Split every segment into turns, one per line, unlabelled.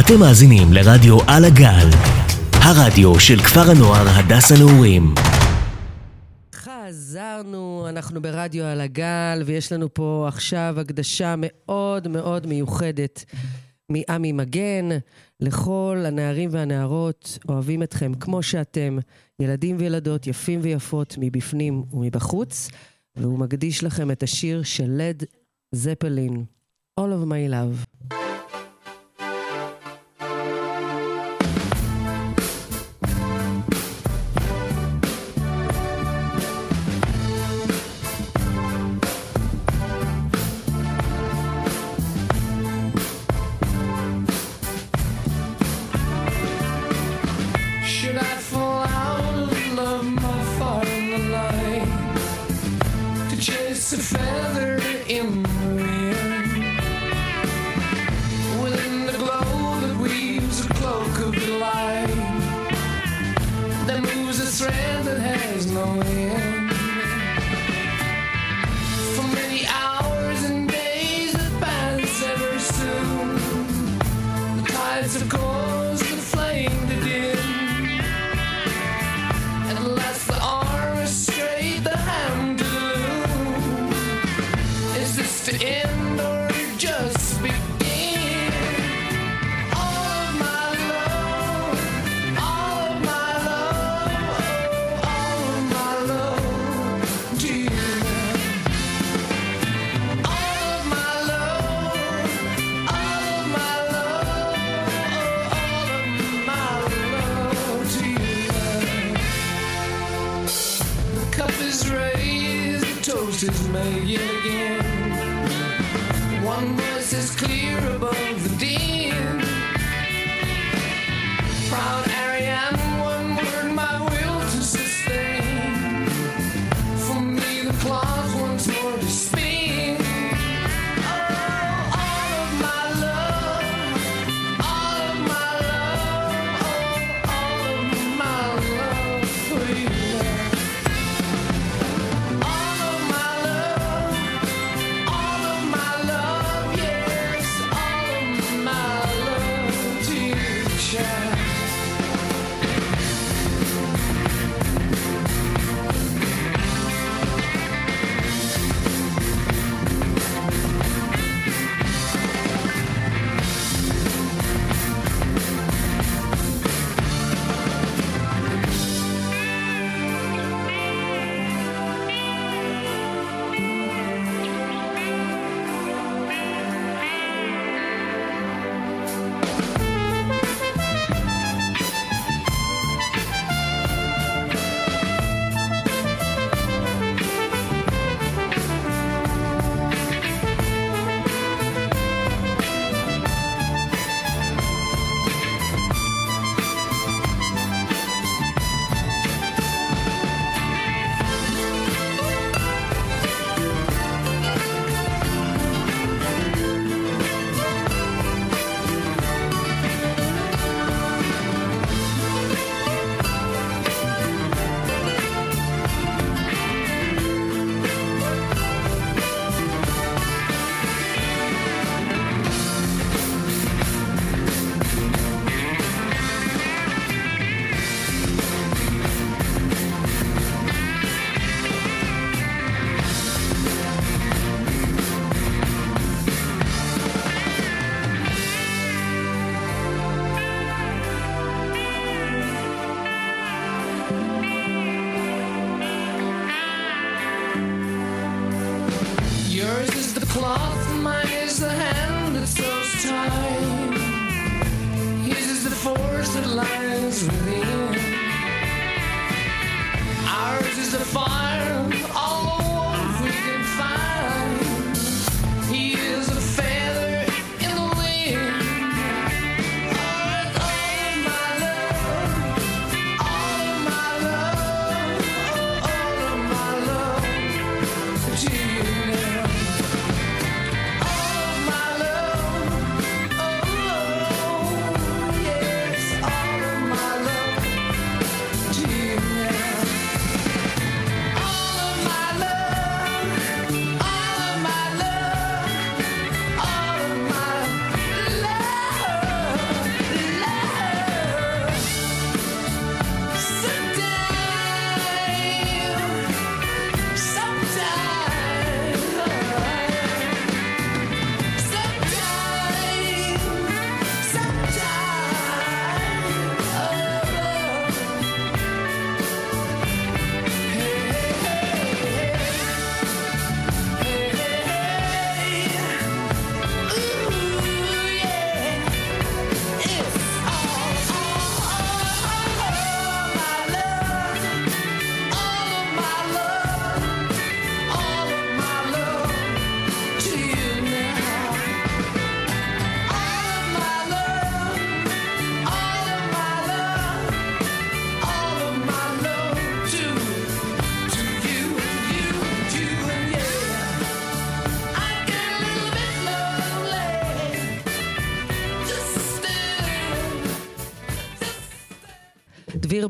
אתם מאזינים לרדיו על הגל, הרדיו של כפר הנוער הדס הנעורים.
חזרנו, אנחנו ברדיו על הגל, ויש לנו פה עכשיו הקדשה מאוד מאוד מיוחדת מעמי מגן לכל הנערים והנערות, אוהבים אתכם כמו שאתם, ילדים וילדות יפים ויפות מבפנים ומבחוץ, והוא מקדיש לכם את השיר של לד זפלין, All of my love.
close
is it again. One voice is clear above the din. Proud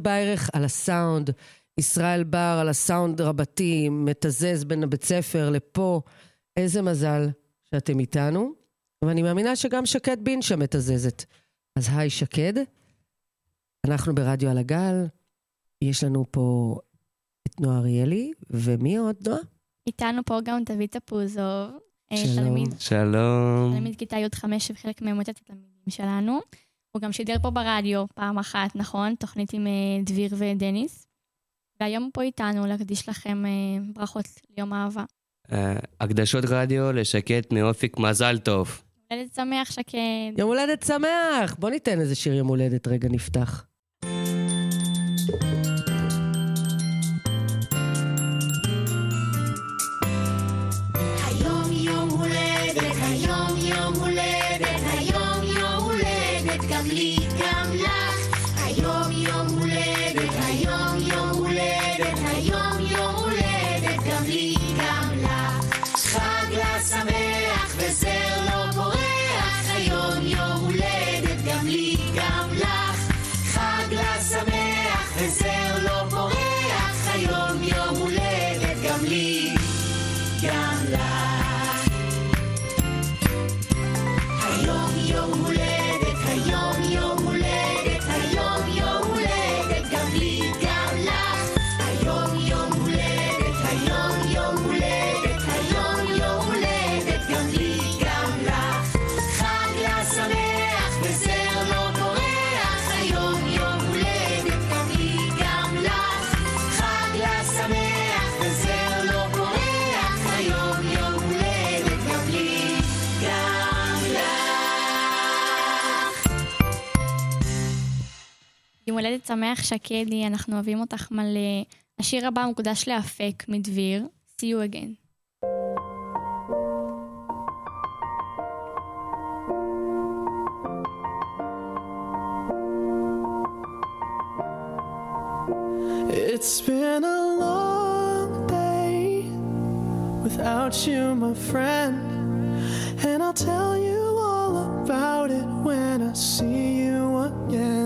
ביירך על הסאונד, ישראל בר על הסאונד רבתי, מתזז בין הבית ספר לפה. איזה מזל שאתם איתנו, ואני מאמינה שגם שקד בינשה מתזזת. אז היי שקד, אנחנו ברדיו על הגל, יש לנו פה את נועה אריאלי, ומי עוד, נועה?
איתנו פה גם דוד תפוזוב. אה,
שלום.
תלמיד,
שלום.
תלמיד כיתה י"5 וחלק ממועצת התלמידים שלנו. הוא גם שידר פה ברדיו פעם אחת, נכון? תוכנית עם אה, דביר ודניס. והיום הוא פה איתנו להקדיש לכם אה, ברכות ליום האהבה.
אה, הקדשות רדיו לשקט מאופיק מזל טוב.
הולדת שמח, שקד.
יום הולדת שמח! בוא ניתן איזה שיר יום הולדת רגע נפתח.
הולדת שמח,
שקדי, אנחנו אוהבים אותך מלא. השיר הבא מוקדש לאפק מדביר, See you again.
It's been a long day without you, my friend. And I'll tell you all about it when I see you again.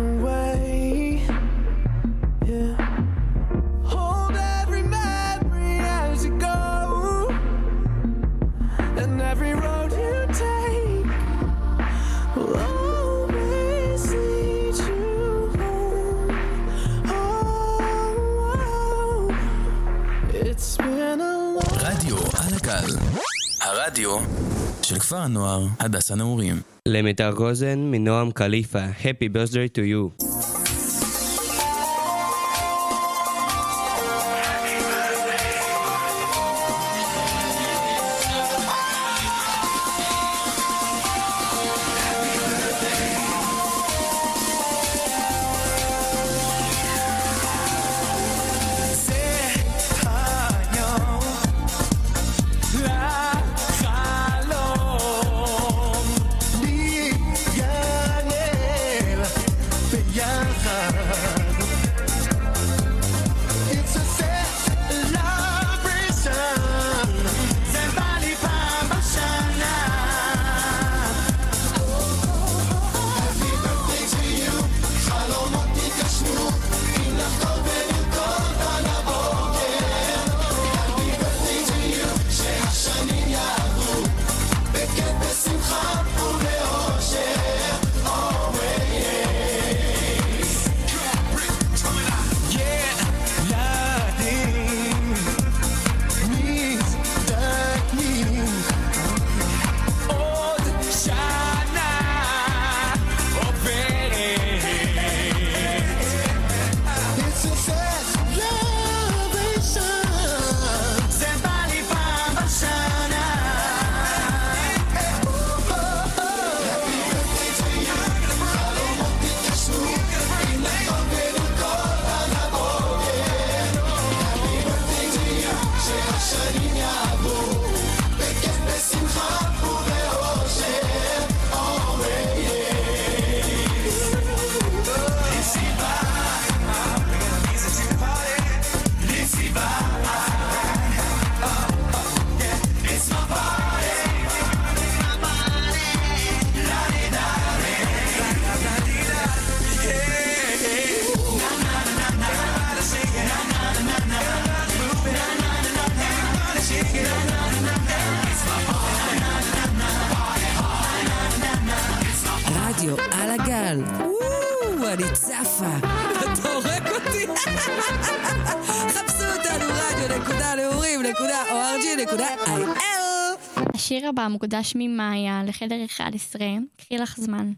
רדיו על הגל,
הרדיו של כפר הנוער הדס הנעורים.
למיטר גוזן מנועם קליפה, Happy Birthday to you.
הבא מוקדש ממאיה לחדר 11, קחי לך זמן.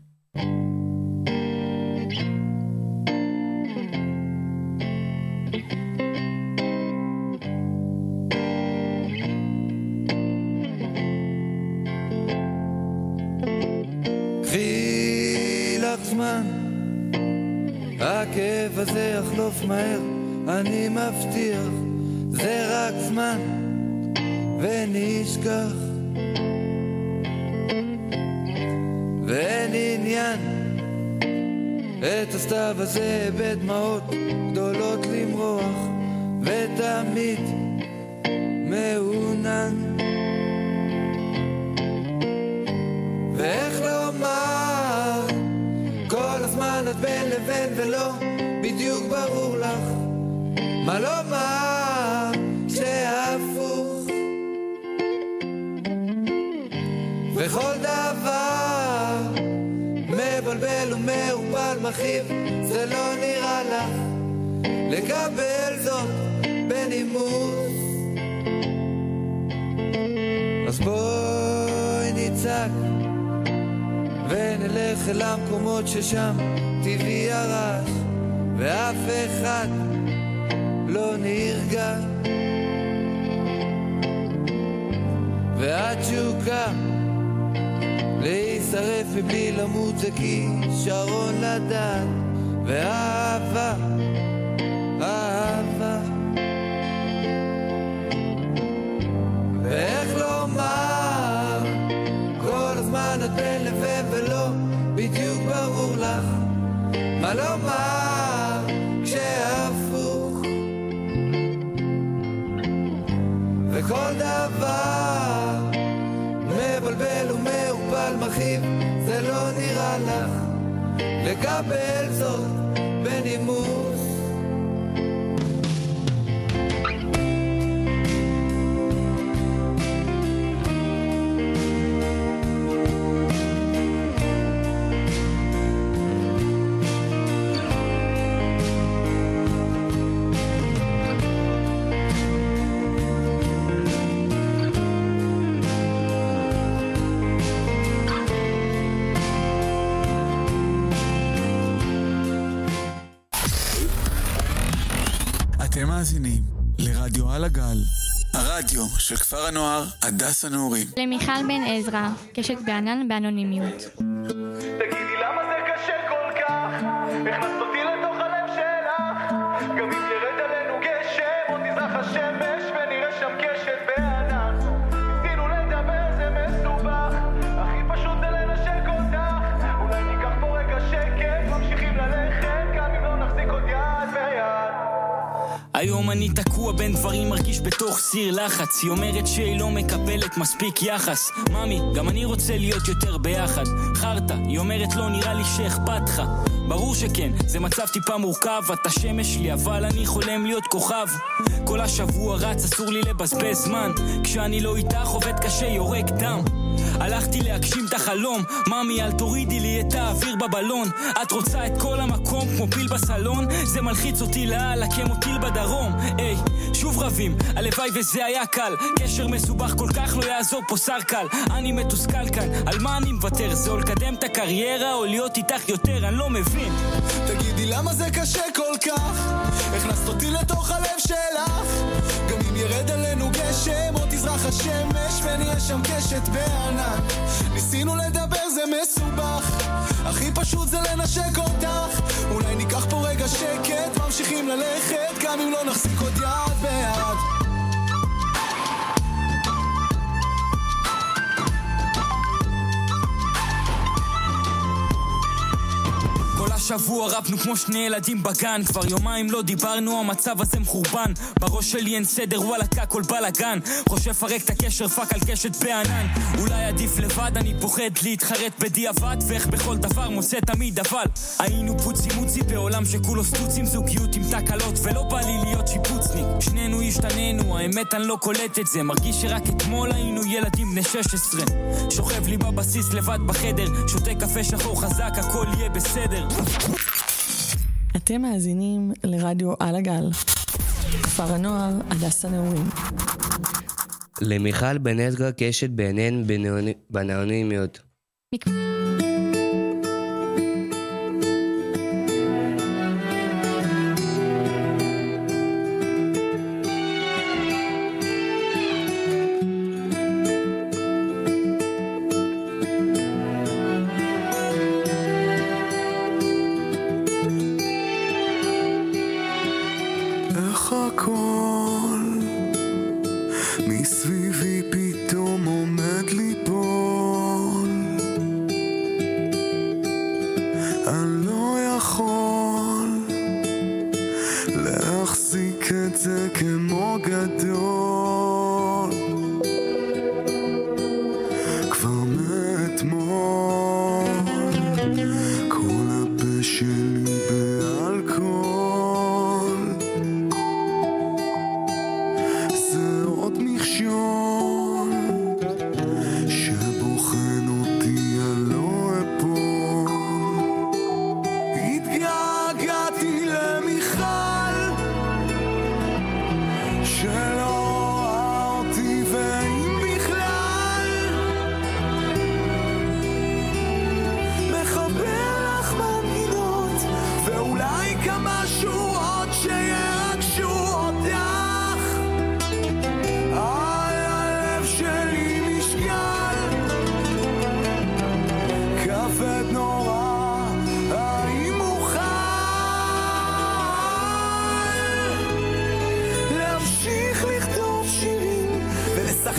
קחי לך זמן, הכאב הזה יחלוף מהר, אני מבטיח, זה רק זמן, ונשכח. הזה בדמעות לקבל זאת בנימוס. אז בואי נצעק ונלך אל המקומות ששם טבעי הרעש ואף אחד לא נרגע והתשוקה להישרף מבלי למות זה כישרון לדעת ואהבה, מה לומר כשהפוך. וכל דבר מבלבל ומעורפל מכאיב זה לא נראה לך לקבל זאת
הנוער הדס הנעורים.
למיכל בן עזרא, קשת בענן באנונימיות.
תגידי למה זה קשה כל כך? הכנסת אותי לתוך הלב שלך גם אם
היום אני תקוע בין דברים, מרגיש בתוך סיר לחץ. היא אומרת שהיא לא מקבלת מספיק יחס. ממי, גם אני רוצה להיות יותר ביחד. חרטא, היא אומרת לא נראה לי שאכפת לך. ברור שכן, זה מצב טיפה מורכב, אתה שמש לי, אבל אני חולם להיות כוכב. כל השבוע רץ, אסור לי לבזבז זמן. כשאני לא איתך, עובד קשה, יורק דם. הלכתי להגשים את החלום, ממי אל תורידי לי את האוויר בבלון את רוצה את כל המקום כמו פיל בסלון? זה מלחיץ אותי לאללה כמו טיל בדרום היי, שוב רבים, הלוואי וזה היה קל קשר מסובך כל כך לא יעזור פה שר קל אני מתוסכל כאן, על מה אני מוותר? זה או לקדם את הקריירה או להיות איתך יותר? אני לא מבין
תגידי למה זה קשה כל כך? הכנסת אותי לתוך הלב שלך גם אם ירד עלינו גשם תזרח השמש ונהיה שם קשת בענן ניסינו לדבר זה מסובך. הכי פשוט זה לנשק אותך. אולי ניקח פה רגע שקט ממשיכים ללכת גם אם לא נחזיק עוד יד ביד
השבוע רבנו כמו שני ילדים בגן. כבר יומיים לא דיברנו, המצב הזה מחורבן. בראש שלי אין סדר, וואלכ הכל בלאגן. חושב לפרק את הקשר, fuck על קשת בענן. אולי עדיף לבד, אני פוחד להתחרט בדיעבד ואיך בכל דבר מוצא תמיד אבל. היינו פוצי מוצי בעולם שכולו סטוצים זוגיות עם תקלות ולא בא לי להיות שיפוצניק. שנינו השתננו, האמת אני לא קולט את זה. מרגיש שרק אתמול היינו ילדים בני 16 שוכב לי בבסיס לבד בחדר שותה קפה שחור חזק, הכל יהיה בסדר
אתם מאזינים לרדיו על הגל. כפר הנוער הדס הנעורים.
למיכל בן עזרא קשת בעינן בנאוני-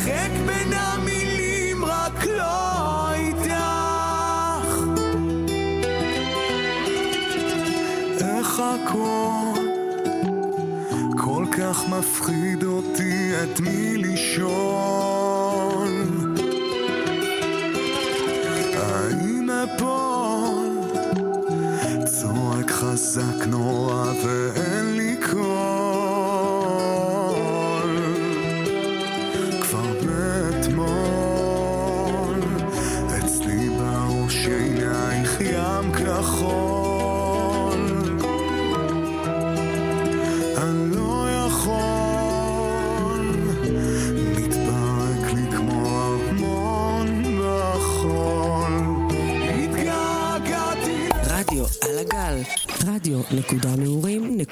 ולשחק בין המילים רק לא איתך. איך הכל כל כך מפחיד אותי את מי לשאול? האם אפול צועק חזק נורא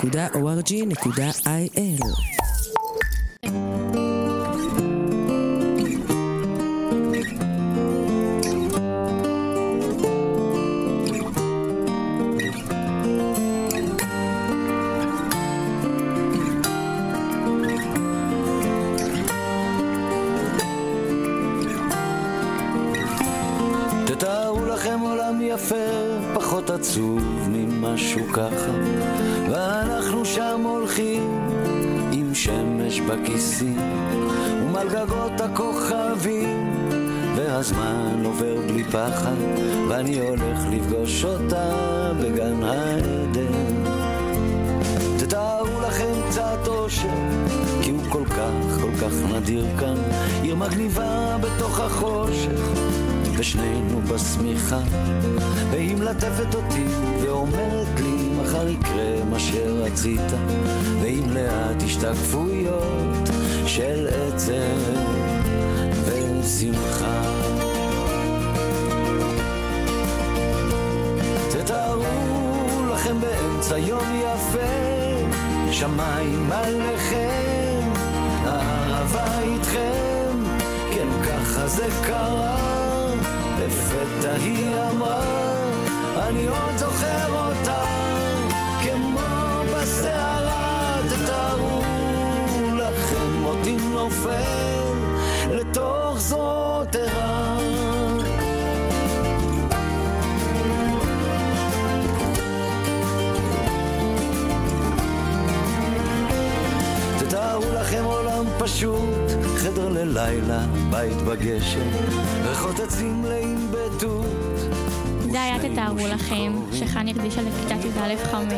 הנעורים.org.il
ושנינו בשמיכה, והיא מלטפת אותי ואומרת לי מחר יקרה מה שרצית, ועם לאט השתקפויות של עצב ושמחה. תתארו לכם באמצע יום יפה, שמיים עליכם, הערבה איתכם, כן ככה זה קרה. לפתע היא אמרה, אני עוד זוכר אותה, כמו בסערה, תתארו לכם אותי נופל לתוך זרועות ערה. תתארו לכם עולם פשוט, חדר ללילה, בית בגשם, ריחות עצים מלאים בתות.
זה היה תתארו לכם, שחני הקדישה לכיתת י"א 5.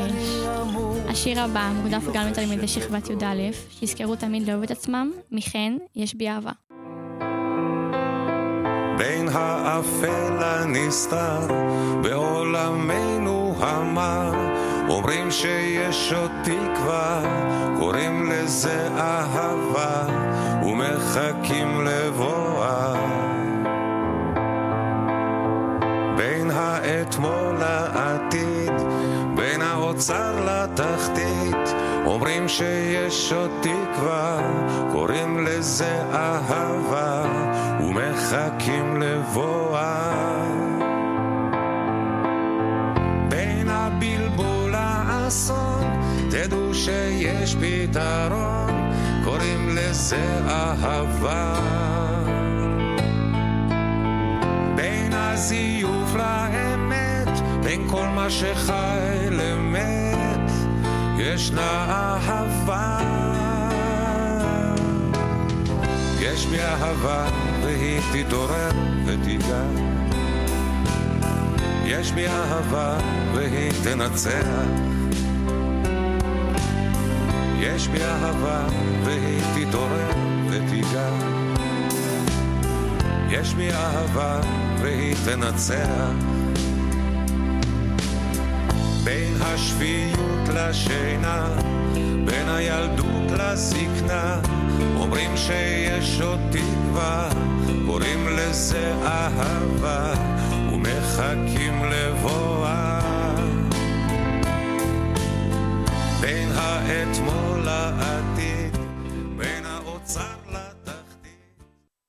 השיר הבא מוקדף גם לתלמידי שכבת י"א, שיזכרו תמיד לאהוב את עצמם, מחן, יש בי אהבה.
בין האפל הנסתר בעולמנו המר אומרים שיש עוד תקווה קוראים לזה אהבה ומחכים לבואה בין האתמול לעתיד בין האוצר לתחתית אומרים שיש עוד תקווה קוראים לזה אהבה ומחכים לבואה בין הבלבול לאסון תדעו שיש פתרון קוראים לזה אהבה. בין הזיוף לאמת בין כל מה שחי למת ישנה אהבה. יש בי אהבה והיא תתעורר ותיגע. יש בי אהבה והיא תנצח יש בי אהבה והיא תתעורר ותיגע. יש בי אהבה והיא תנצח. בין השפיות לשינה בין הילדות לזקנה אומרים שיש עוד תקווה קוראים לזה אהבה ומחכים לבואה האתמול לעתיד בין האוצר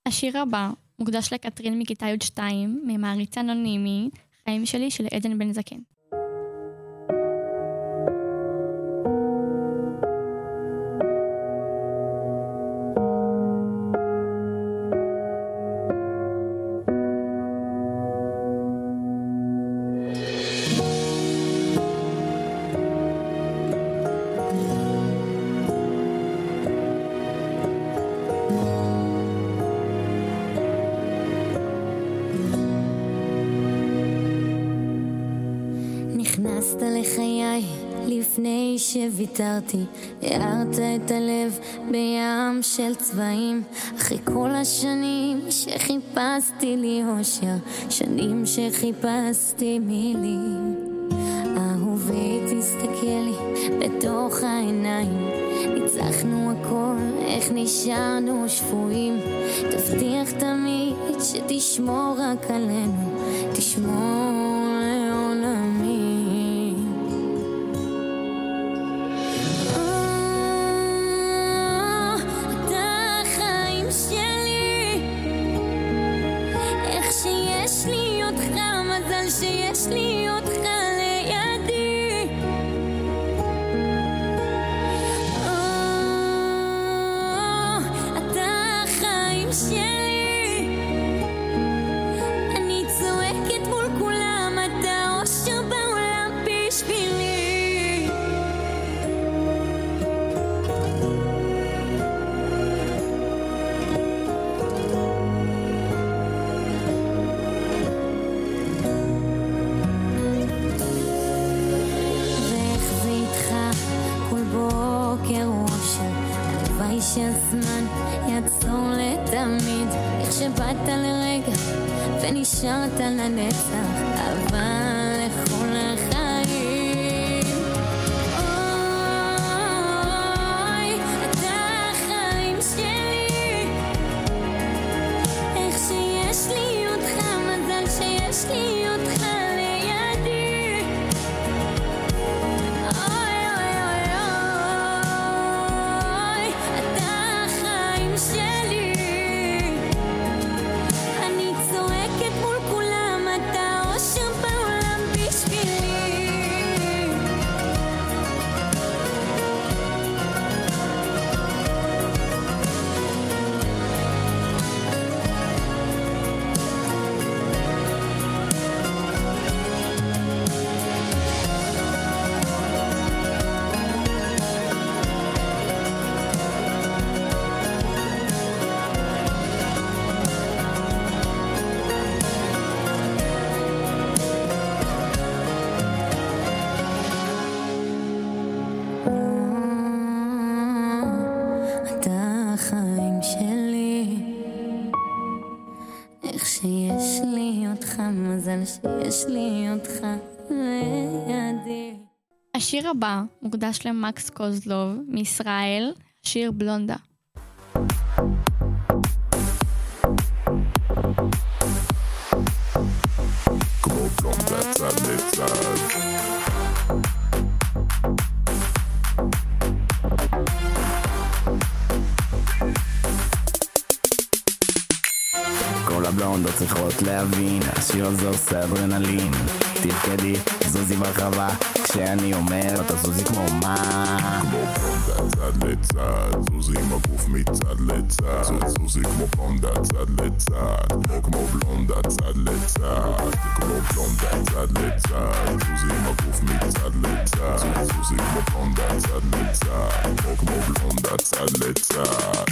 השיר הבא מוקדש לקטרין מכיתה י"2, ממעריץ אנונימי, חיים שלי של עדן בן זקן.
שוויתרתי, הארת את הלב בים של צבעים, אחרי כל השנים שחיפשתי לי אושר, שנים שחיפשתי מילים. אהובי, תסתכל לי בתוך העיניים, ניצחנו הכל, איך נשארנו שפויים, תבטיח תמיד שתשמור רק עלינו, תשמור ונשארת לנצח, שיש לי אותך לידי.
השיר הבא מוקדש למקס קוזלוב מישראל, שיר בלונדה.
להבין, השיר הזה עושה אדרנלין. תפקדי, זוזי ברחבה, כשאני אומר, אתה זוזי כמו מה?
כמו בלונדה צד לצד, זוזי עם הגוף מצד לצד. זוזי כמו בלונדה צד לצד, כמו בלונדה צד לצד. כמו בלונדה צד לצד, זוזי עם הגוף מצד לצד. זוזי כמו בלונדה צד לצד, כמו בלונדה צד לצד.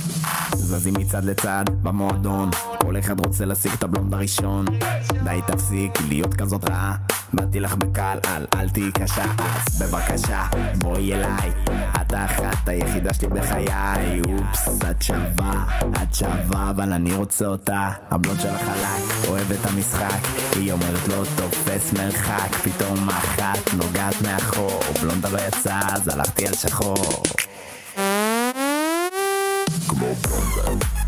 זזים מצד לצד במועדון כל אחד רוצה להשיג את הבלונד הראשון די תפסיק להיות כזאת רעה באתי לך בקל אל אל תהיי קשה. אז בבקשה בואי אליי. את האחת היחידה שלי בחיי. אופס את שווה את שווה אבל אני רוצה אותה. הבלונד שלך עליי אוהב את המשחק. היא אומרת לא תופס מרחק. פתאום אחת נוגעת מאחור. בלונדה לא יצא אז הלכתי על שחור.
כמו בלונדה.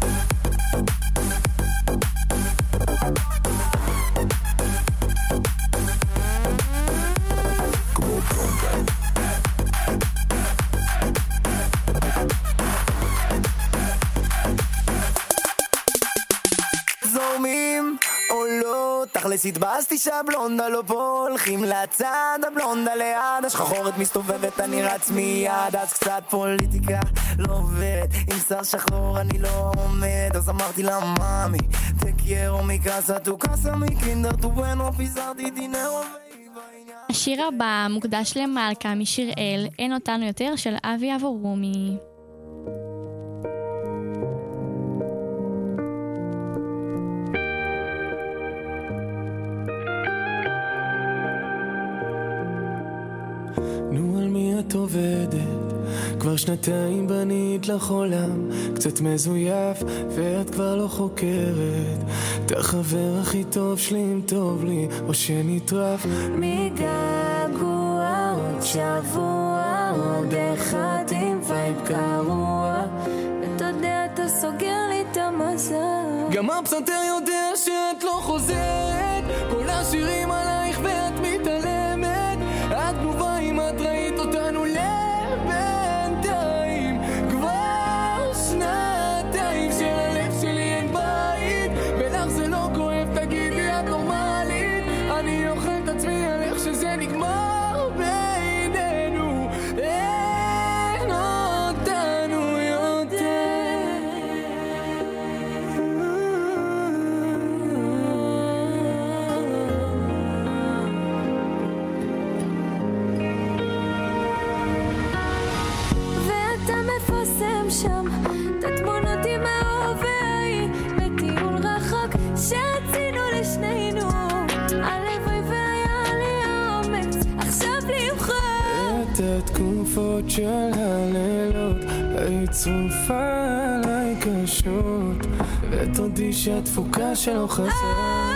התבאסתי שהבלונדה לא פה הולכים לצד הבלונדה ליד השחחורת מסתובבת אני רץ מיד אז קצת פוליטיקה לא עובד עם שיער שחור אני לא עומד אז אמרתי לה מאמי תקיירו מקאסה טו קאסה מקינדר טו בנו פיזרתי דינרו
השיר הבא מוקדש למלכה משיר אל, אין אותנו יותר, של אבי אבורומי.
עובדת? כבר שנתיים בנית לך עולם קצת מזויף, ואת כבר לא חוקרת. את החבר הכי טוב שלי אם טוב לי, או שנטרף.
מגעגוע עוד שבוע, עוד אחד עם וייב גרוע. ואתה יודע, אתה סוגר לי את המזל.
גם הפסנתר יודע שאת לא חוזרת כל השירים עלייך
תודי שהתפוקה שלו חסרה.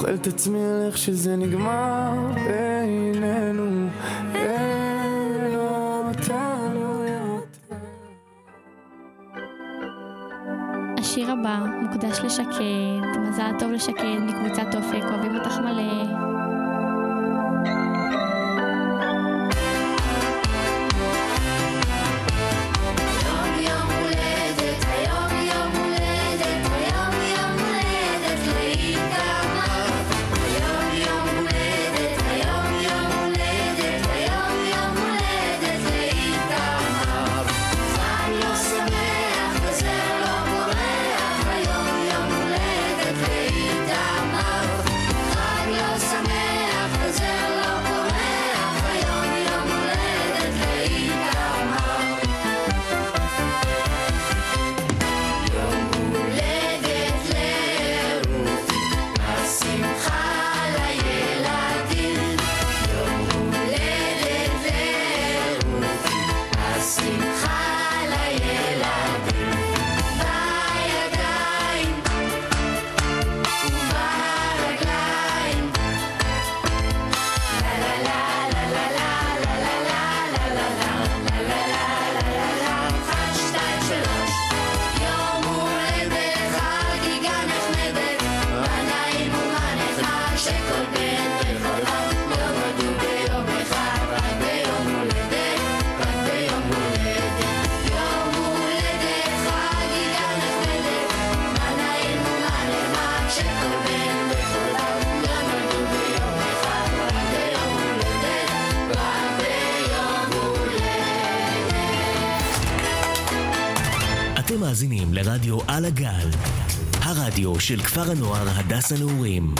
אוכל את עצמי על איך שזה נגמר בינינו.
השיר הבא מוקדש לשקד, מזל טוב לשקד מקבוצת אופק, אוהבים אותך מלא.
לרדיו על הגל, הרדיו של כפר הנוער הדס הנעורים.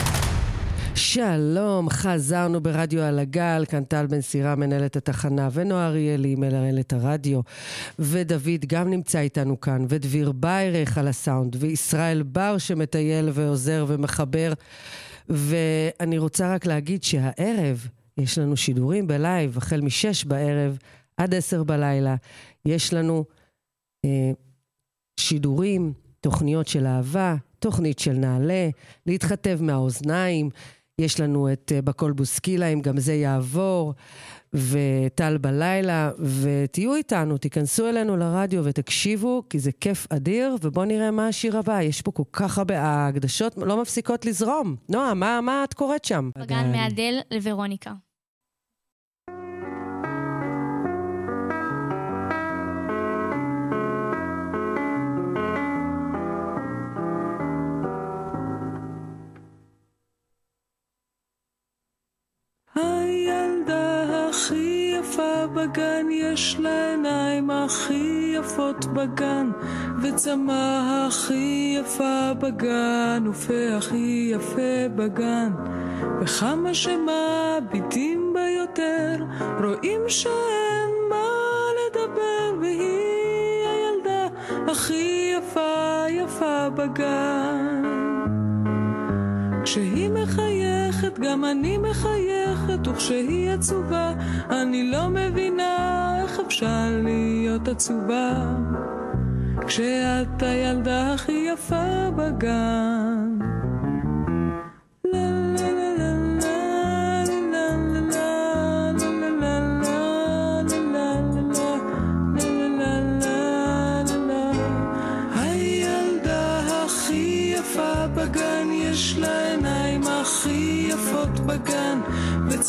שלום, חזרנו ברדיו על הגל, כאן טל בן סירה, מנהלת התחנה, ונועה אריאלי, מנהלת הרדיו, ודוד גם נמצא איתנו כאן, ודביר ביירך על הסאונד, וישראל בר שמטייל ועוזר ומחבר. ואני רוצה רק להגיד שהערב יש לנו שידורים ב live, החל משש בערב עד עשר בלילה. יש לנו אה, שידורים, תוכניות של אהבה, תוכנית של נעלה, להתחתב מהאוזניים. יש לנו את אה, בקול בוסקילה, אם גם זה יעבור, וטל בלילה, ותהיו איתנו, תיכנסו אלינו לרדיו ותקשיבו, כי זה כיף אדיר, ובואו נראה מה השיר הבא. יש פה כל כך הרבה, ההקדשות לא מפסיקות לזרום. נועה, מה, מה את קוראת שם?
בגן מאדל לוורוניקה.
הילדה הכי יפה בגן, יש לה עיניים הכי יפות בגן, וצמא הכי יפה בגן, ופה הכי יפה בגן. וכמה שמביטים בה יותר, רואים שאין מה לדבר, והיא הילדה הכי יפה יפה בגן. כשהיא מחייכת, גם אני מחייכת, וכשהיא עצובה, אני לא מבינה איך אפשר להיות עצובה. כשאת הילדה הכי יפה בגן.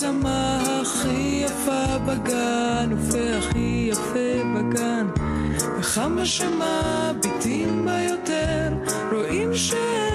וצמא הכי יפה בגן, ופה הכי יפה בגן. וכמה שמביטים בה יותר, רואים שאין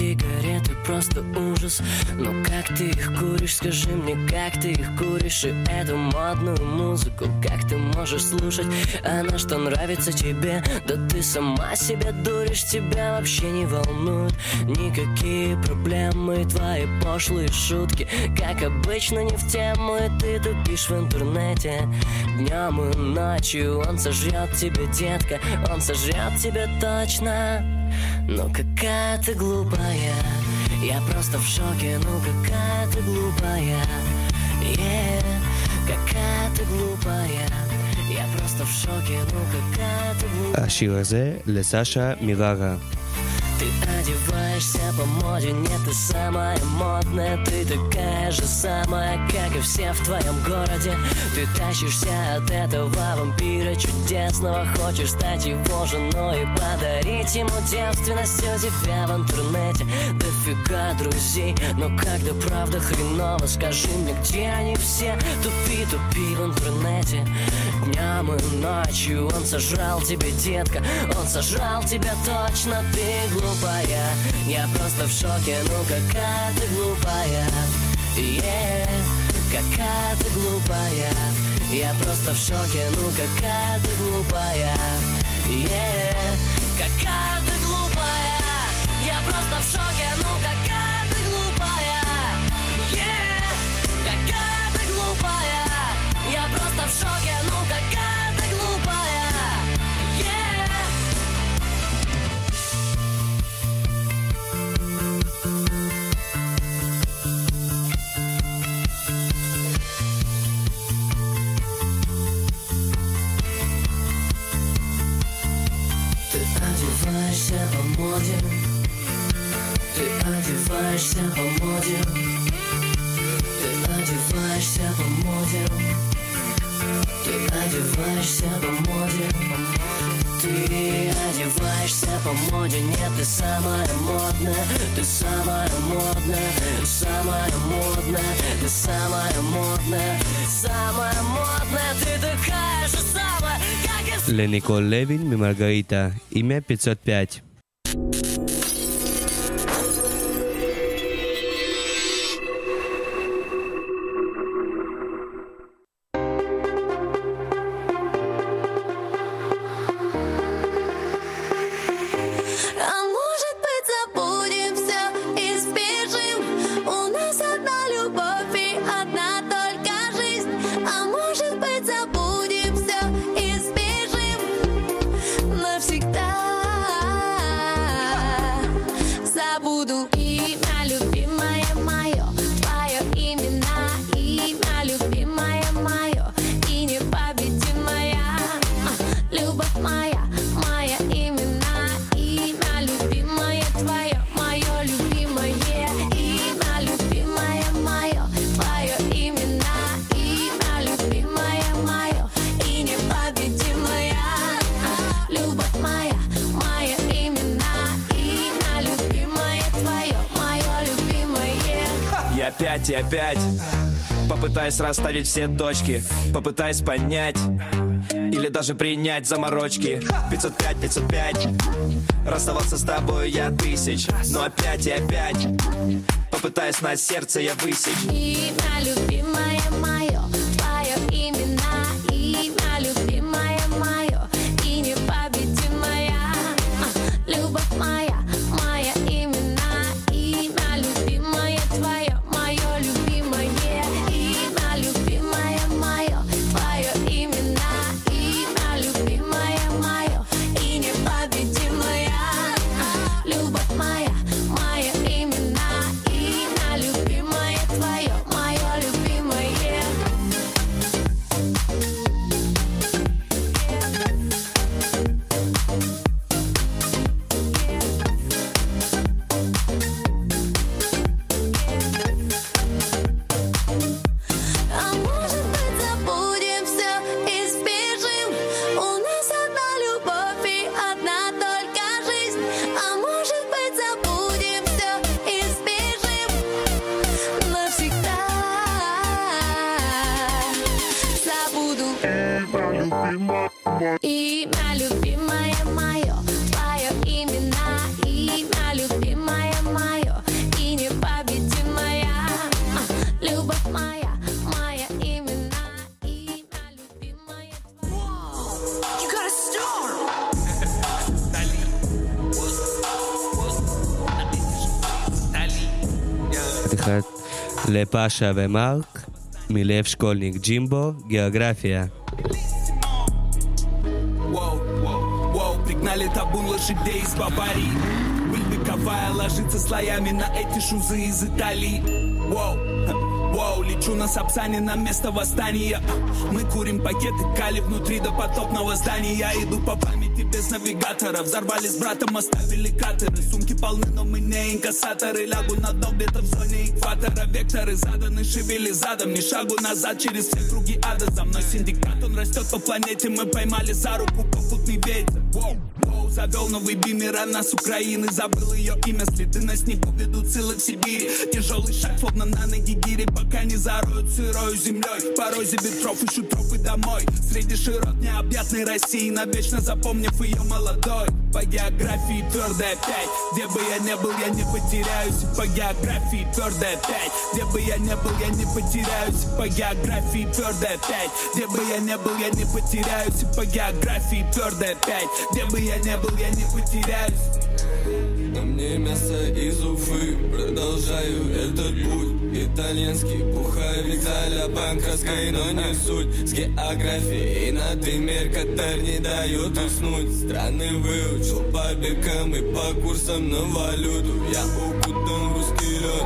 сигареты просто ужас. Ну как ты их куришь, скажи мне, как ты их куришь? И эту модную музыку, как ты можешь слушать? Она что, нравится тебе? Да ты сама себя дуришь, тебя вообще не волнуют Никакие проблемы, твои пошлые шутки. Как обычно не в тему, и ты тупишь в интернете. Днем и ночью он сожрет тебя, детка. Он сожрет тебя точно. Ну какая ты глупая Я просто в шоке, ну какая ты глупая yeah, Какая ты глупая Я просто в шоке, ну какая ты глупая
השיר הזה לסשה מיררה.
ты одеваешься по моде, нет, ты самая модная Ты такая же самая, как и все в твоем городе. Ты тащишься от этого вампира чудесного Хочешь стать его женой и подарить ему девственность. У тебя в интернете дофига друзей Но когда правда хреново, скажи мне, где они все? Тупи, тупи в интернете. Днем и ночью он сожрал тебе, детка Он сожрал тебя точно, ты глупая. Я просто в шоке, ну какая ты глупая. Yeah, Какая ты глупая. Я просто в шоке, ну какая ты глупая. Yeah, Какая ты глупая. Я просто в шоке, ну одеваешься по моде Ты одеваешься по моде Нет, ты самая модная Ты самая модная Самая модная Ты самая модная Самая модная Ты такая же самая, как и...
Леникол Левин, Мимаргарита. Имя 505.
Попытаясь расставить все точки Попытаясь понять Или даже принять заморочки. 505, 505 Расставаться с тобой я тысяч Но опять и опять Попытаясь на сердце я высечь.
Имя любимое мое, Паша и
Марк, Милев Школьник Джимбо, география. Ложится слоями на эти шузы из Италии. Воу, воу, лечу на Сапсане на место восстания. Мы курим пакеты кали внутри допотопного здания. Я иду по памяти без навигатора. Взорвали с братом, оставили кратеры Сумки полны, но мы не инкассаторы. Лягу на дно где-то в зоне экватора. Векторы заданы, шевели задом. Ни шагу назад через все круги ада. За мной синдикат, он растет по планете. Мы поймали за руку попутный ветер. Воу, завел новый бимер Она с Украины, забыл ее имя Следы на снегу ведут ссылок в Сибири. Тяжелый шаг, словно на ноги гири Пока не зароют сырой землей Порозе ветров ищу тропы домой. Среди широт необъятной России Навечно запомнив ее молодой По географии твердая пять. Где бы я не был, я не потеряюсь По географии твердая пять. Где бы я не был, я не потеряюсь По географии твердая пять. Где бы я не был, я не потеряюсь По географии твердая пять. Где бы я не был, я не потеряюсь
На мне мясо из Уфы. Продолжаю этот путь. Итальянский пуховик а-ля банковской, но не суть. С географией на ты который не дает уснуть. Страны выучил по бекам и по курсам на валюту. Я укутан в русский лед,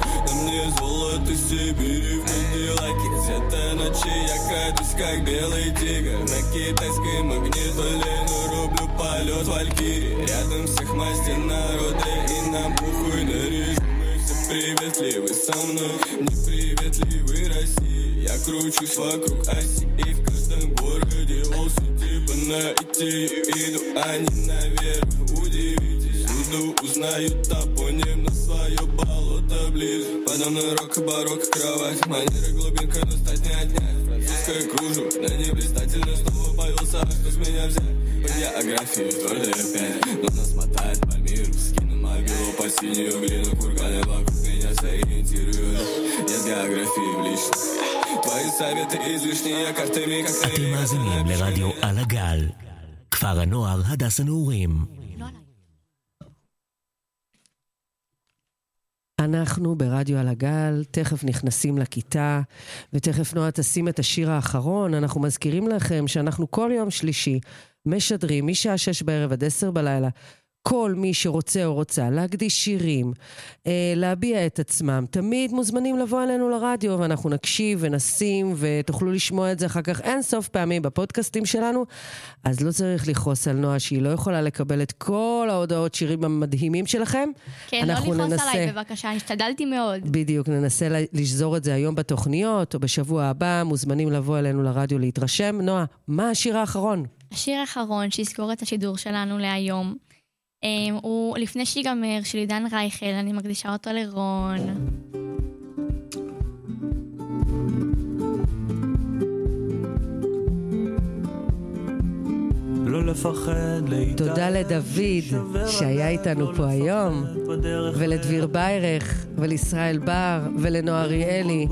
золото Сибири В Кадиллаке цвета ночи я катюсь, как белый тигр. На китайской магнитоле, рублю полет Валькирии. Рядом всех мастей народа и нам похуй на все приветливы со мной, неприветливы России. Я кручусь вокруг оси и в каждом городе волосы типа на идти Иду, не наверх, удивитесь. Всюду узнают топоним на свое болото ближе Подо мной рок и барокко, кровать Манеры глубинка, но стать не отнять Французское кружево, да не блистательно Снова появился, а что с меня взять По географии твердая пять Но нас мотает по миру Скину мобилу по синюю глину Курганы вокруг меня сориентируют Я с географией в личном Твои советы излишние картами, как
אתם מאזינים לרדיו על הגל, כפר הנוער הדס הנעורים.
אנחנו ברדיו על הגל, תכף נכנסים לכיתה, ותכף נועה תשים את השיר האחרון. אנחנו מזכירים לכם שאנחנו כל יום שלישי משדרים משעה שש בערב עד עשר בלילה. כל מי שרוצה או רוצה להקדיש שירים, אה, להביע את עצמם, תמיד מוזמנים לבוא אלינו לרדיו ואנחנו נקשיב ונשים ותוכלו לשמוע את זה אחר כך אין סוף פעמים בפודקאסטים שלנו. אז לא צריך לכעוס על נועה שהיא לא יכולה לקבל את כל ההודעות שירים המדהימים שלכם.
כן, לא לכעוס
ננסה-
עליי בבקשה, השתדלתי מאוד.
בדיוק, ננסה לשזור את זה היום בתוכניות, או בשבוע הבא, מוזמנים לבוא אלינו לרדיו להתרשם. נועה, מה השיר האחרון?
השיר האחרון שיסגור את השידור שלנו להיום, הוא לפני שיגמר, של עידן רייכל, אני מקדישה אותו לרון.
לפחד להתאהב.
תודה לדוד שהיה איתנו פה היום, ולדביר ביירך, ולישראל בר, ולנועה אריאלי,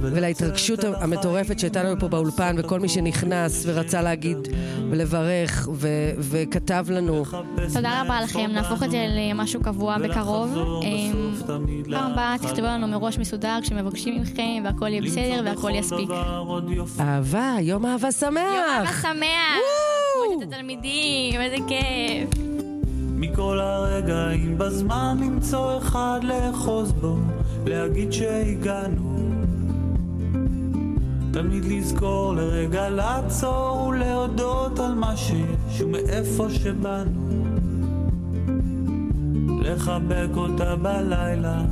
ולהתרגשות המטורפת שהייתה לנו פה באולפן, וכל מי שנכנס ורצה להגיד ולברך ו- וכתב לנו.
תודה רבה לכם, נהפוך את זה למשהו קבוע בקרוב. אמ, פעם הבאה תכתבו לנו מראש מסודר כשמבקשים מכם והכל יהיה בסדר והכל יספיק.
אהבה, יום אהבה שמח!
יום אהבה שמח! מועצת התלמידים, איזה כיף.
מכל הרגעים בזמן למצוא אחד לאחוז בו, להגיד שהגענו. תמיד לזכור לרגע לעצור ולהודות על מה שיש ומאיפה שבאנו. לחבק אותה בלילה,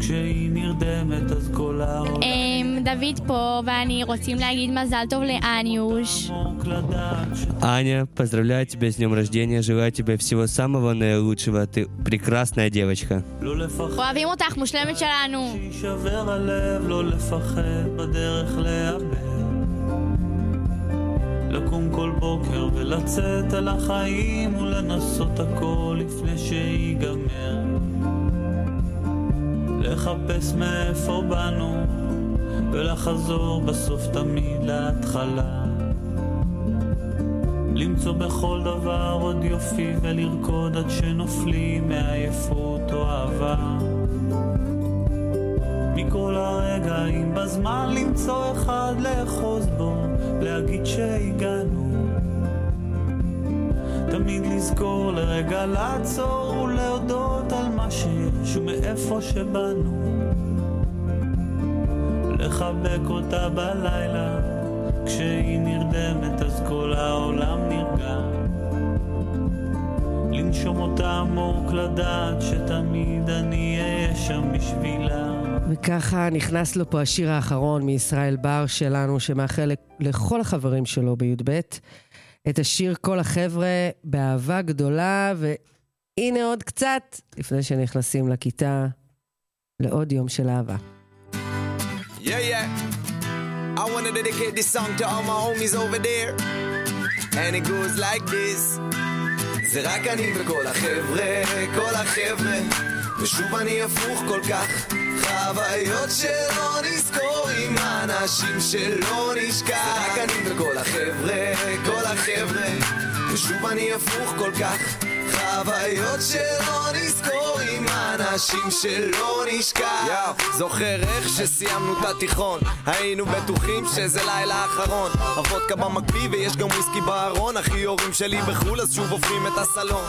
כשהיא נרדמת אז כל האור
אמ, דוד פה, ואני רוצים להגיד מזל טוב לאניוש.
Аня, поздравляю тебя с днем рождения, желаю тебе всего самого наилучшего. Ты прекрасная девочка.
אוהבים אותך, מושלמת שלנו.
יישבר הלב, לא לפחד בדרך לאבד. לקום כל בוקר ולצאת אל החיים ולנסות הכל לפני שיגמר. לחפש מאיפה באנו ולחזור בסוף תמיד להתחלה. למצוא בכל דבר עוד יופי ולרקוד עד שנופלים מעייפות או אהבה. מכל הרגעים בזמן למצוא אחד לאחוז בו, להגיד שהגענו. תמיד לזכור לרגע לעצור ולהודות על מה שיש ומאיפה שבאנו. לחבק אותה בלילה, כשהיא נרדמת אז כל העולם נרגע. לנשום אותה עמוק לדעת שתמיד אני אהיה שם בשבילה.
וככה נכנס לו פה השיר האחרון מישראל בר שלנו, שמאחל לכל החברים שלו בי"ב את השיר כל החבר'ה באהבה גדולה, והנה עוד קצת לפני שנכנסים לכיתה לעוד יום של אהבה.
Yeah, yeah. I want to dedicate this song to all my homies over there. And it goes like this. זה רק אני וכל החבר'ה, כל החבר'ה. ושוב אני הפוך כל כך. חוויות שלא נזכור עם אנשים שלא נשכח. זה רק אני וכל החבר'ה, כל החבר'ה. ושוב אני הפוך כל כך. חוויות שלא נזכור אנשים שלא נשכח. יאו, זוכר איך שסיימנו את התיכון, היינו בטוחים שזה לילה אחרון. הוודקה במקפיא ויש גם וויסקי בארון, אחי הורים שלי בחו"ל אז שוב עוברים את הסלון.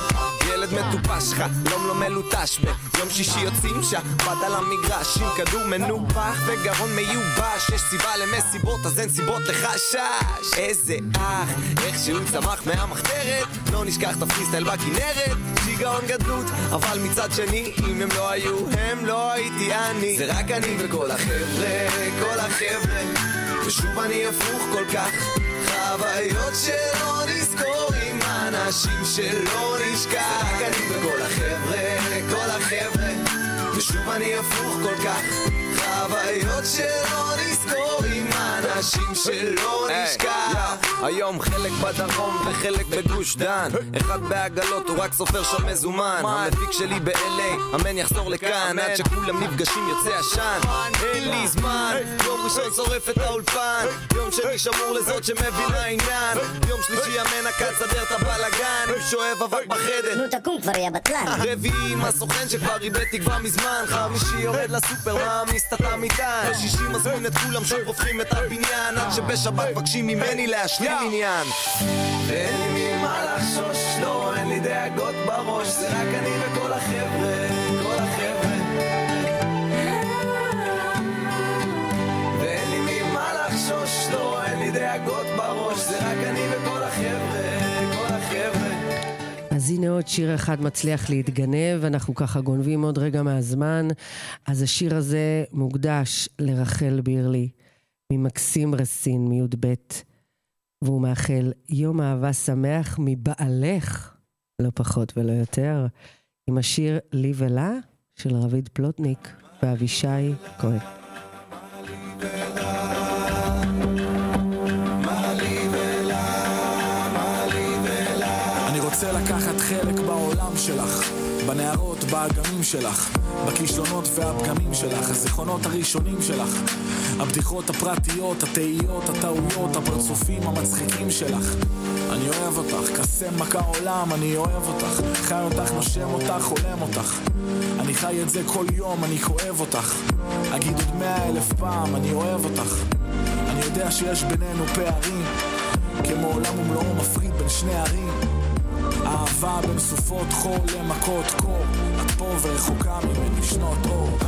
ילד מטופש, חלום לא מלוטש, ביום שישי יוצאים שבת על המגרש, עם כדור מנופח וגרון מיובש. יש סיבה למסיבות אז אין סיבות לחשש. איזה אח, איך שהוא צמח מהמחתרת, לא נשכח את הפריסטייל בכנרת. שיגעון גדלות, אבל מצד שני, אם הם לא היו, הם לא הייתי אני. זה רק אני וכל החבר'ה, כל החבר'ה. ושוב אני הפוך כל כך. חוויות שלא נזכור עם אנשים שלא נשכח. רק אני וכל החבר'ה, כל החבר'ה. ושוב אני הפוך כל כך. חוויות שלא נזכור עם אנשים שלא נשכח. היום חלק בדרום וחלק בגוש דן. אחד בעגלות, הוא רק סופר שם מזומן. המפיק שלי ב-LA, אמן יחזור לכאן. עד שכולם נפגשים יוצא עשן. אין לי זמן, יום ראשון שורף את האולפן. יום שני שמור לזאת שמבינה עניין. יום שלישי אמן הקץ סדר את הבלאגן. עם שואב אבק בחדר. נו תקום כבר יא בטלן. רביעי עם הסוכן שכבר איבד תקווה מזמן. חמישי יורד לסופר, מעמיס את המטען. בשישי מזמין את כולם, שוב הופכים את הבניין. עד שבשבת מבקשים ממני להשלים עניין. ואין לי ממה לחשוש, לא, אין לי דאגות בראש. זה רק אני וכל החבר'ה,
הנה עוד שיר אחד מצליח להתגנב, אנחנו ככה גונבים עוד רגע מהזמן. אז השיר הזה מוקדש לרחל בירלי, ממקסים רסין, מי"ב, והוא מאחל יום אהבה שמח מבעלך, לא פחות ולא יותר, עם השיר לי ולה של רביד פלוטניק ואבישי כהן.
רוצה לקחת חלק בעולם שלך, בנערות, באגמים שלך, בכישלונות והפגמים שלך, הזיכרונות הראשונים שלך, הבדיחות הפרטיות, התהיות, הטעויות, הפרצופים המצחיקים שלך. אני אוהב אותך, קסם מכה עולם, אני אוהב אותך, חי אותך, נושם אותך, חולם אותך. אני חי את זה כל יום, אני כואב אותך. אגיד עוד מאה אלף פעם, אני אוהב אותך. אני יודע שיש בינינו פערים, כמו עולם ומלואו מפריד בין שני ערים. אהבה בין סופות חול למכות קור, את פה ורחוקה ממני שנות אור.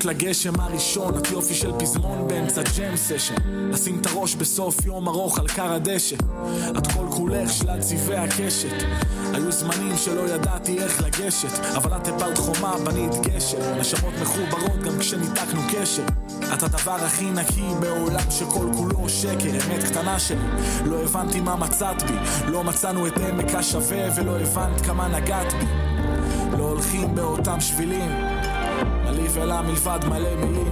השתוקקות לגשם הראשון, את יופי של פזמון באמצע ג'ם סשן. לשים את הראש בסוף יום ארוך על כר הדשא. את כל כולך שלל צבעי הקשת. היו זמנים שלא ידעתי איך לגשת, אבל את הפלת חומה, בנית גשר. נשמות מחוברות גם כשניתקנו קשר. את הדבר הכי נקי בעולם שכל כולו שקר, אמת קטנה שלי. לא הבנתי מה מצאת בי, לא מצאנו את עמק השווה ולא הבנת כמה נגעת בי. לא הולכים באותם שבילים, מלבד מלא מילים,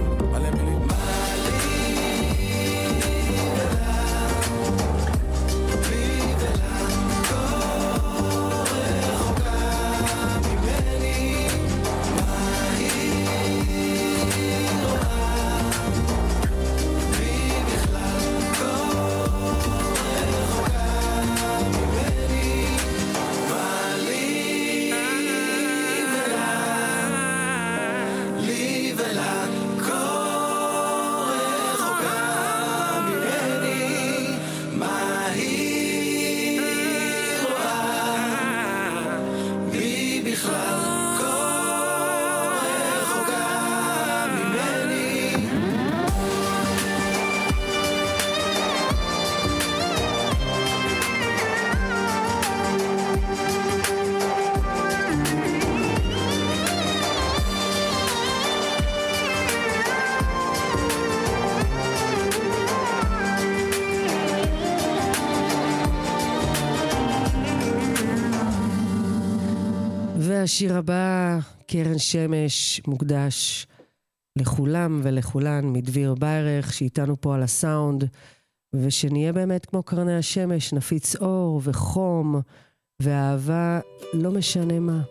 והשיר הבא, קרן שמש, מוקדש לכולם ולכולן, מדביר ביירך, שאיתנו פה על הסאונד, ושנהיה באמת כמו קרני השמש, נפיץ אור וחום ואהבה, לא משנה מה.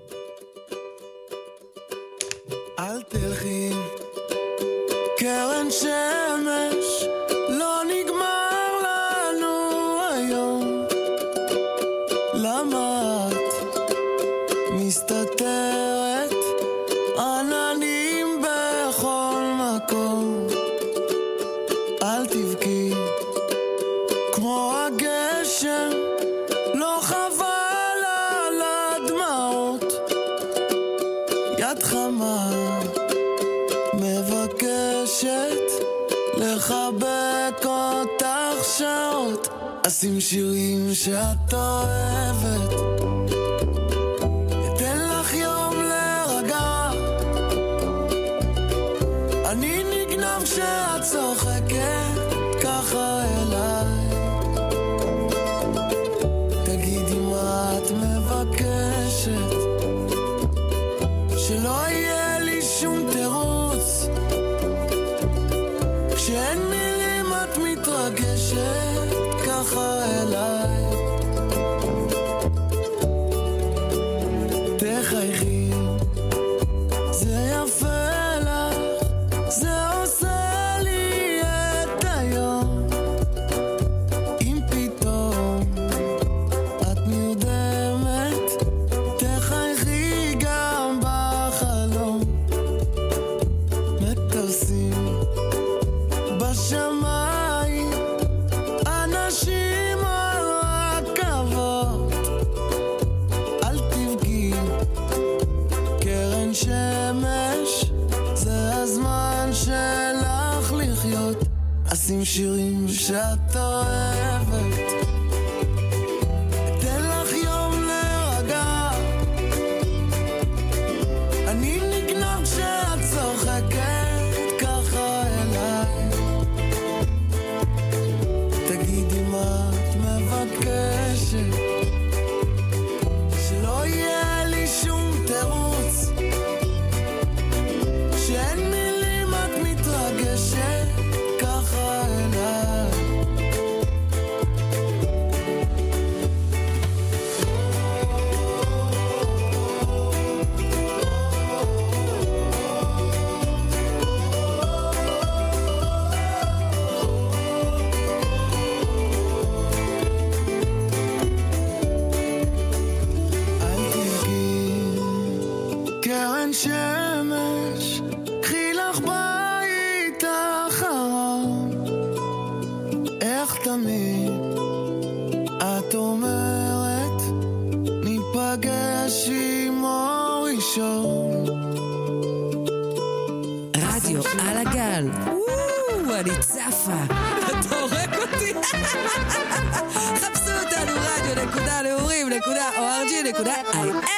אשים שירים שאת אוהבת שמש זה הזמן שלך לחיות. אשים שירים שאת אוהבת
חפשו אותנו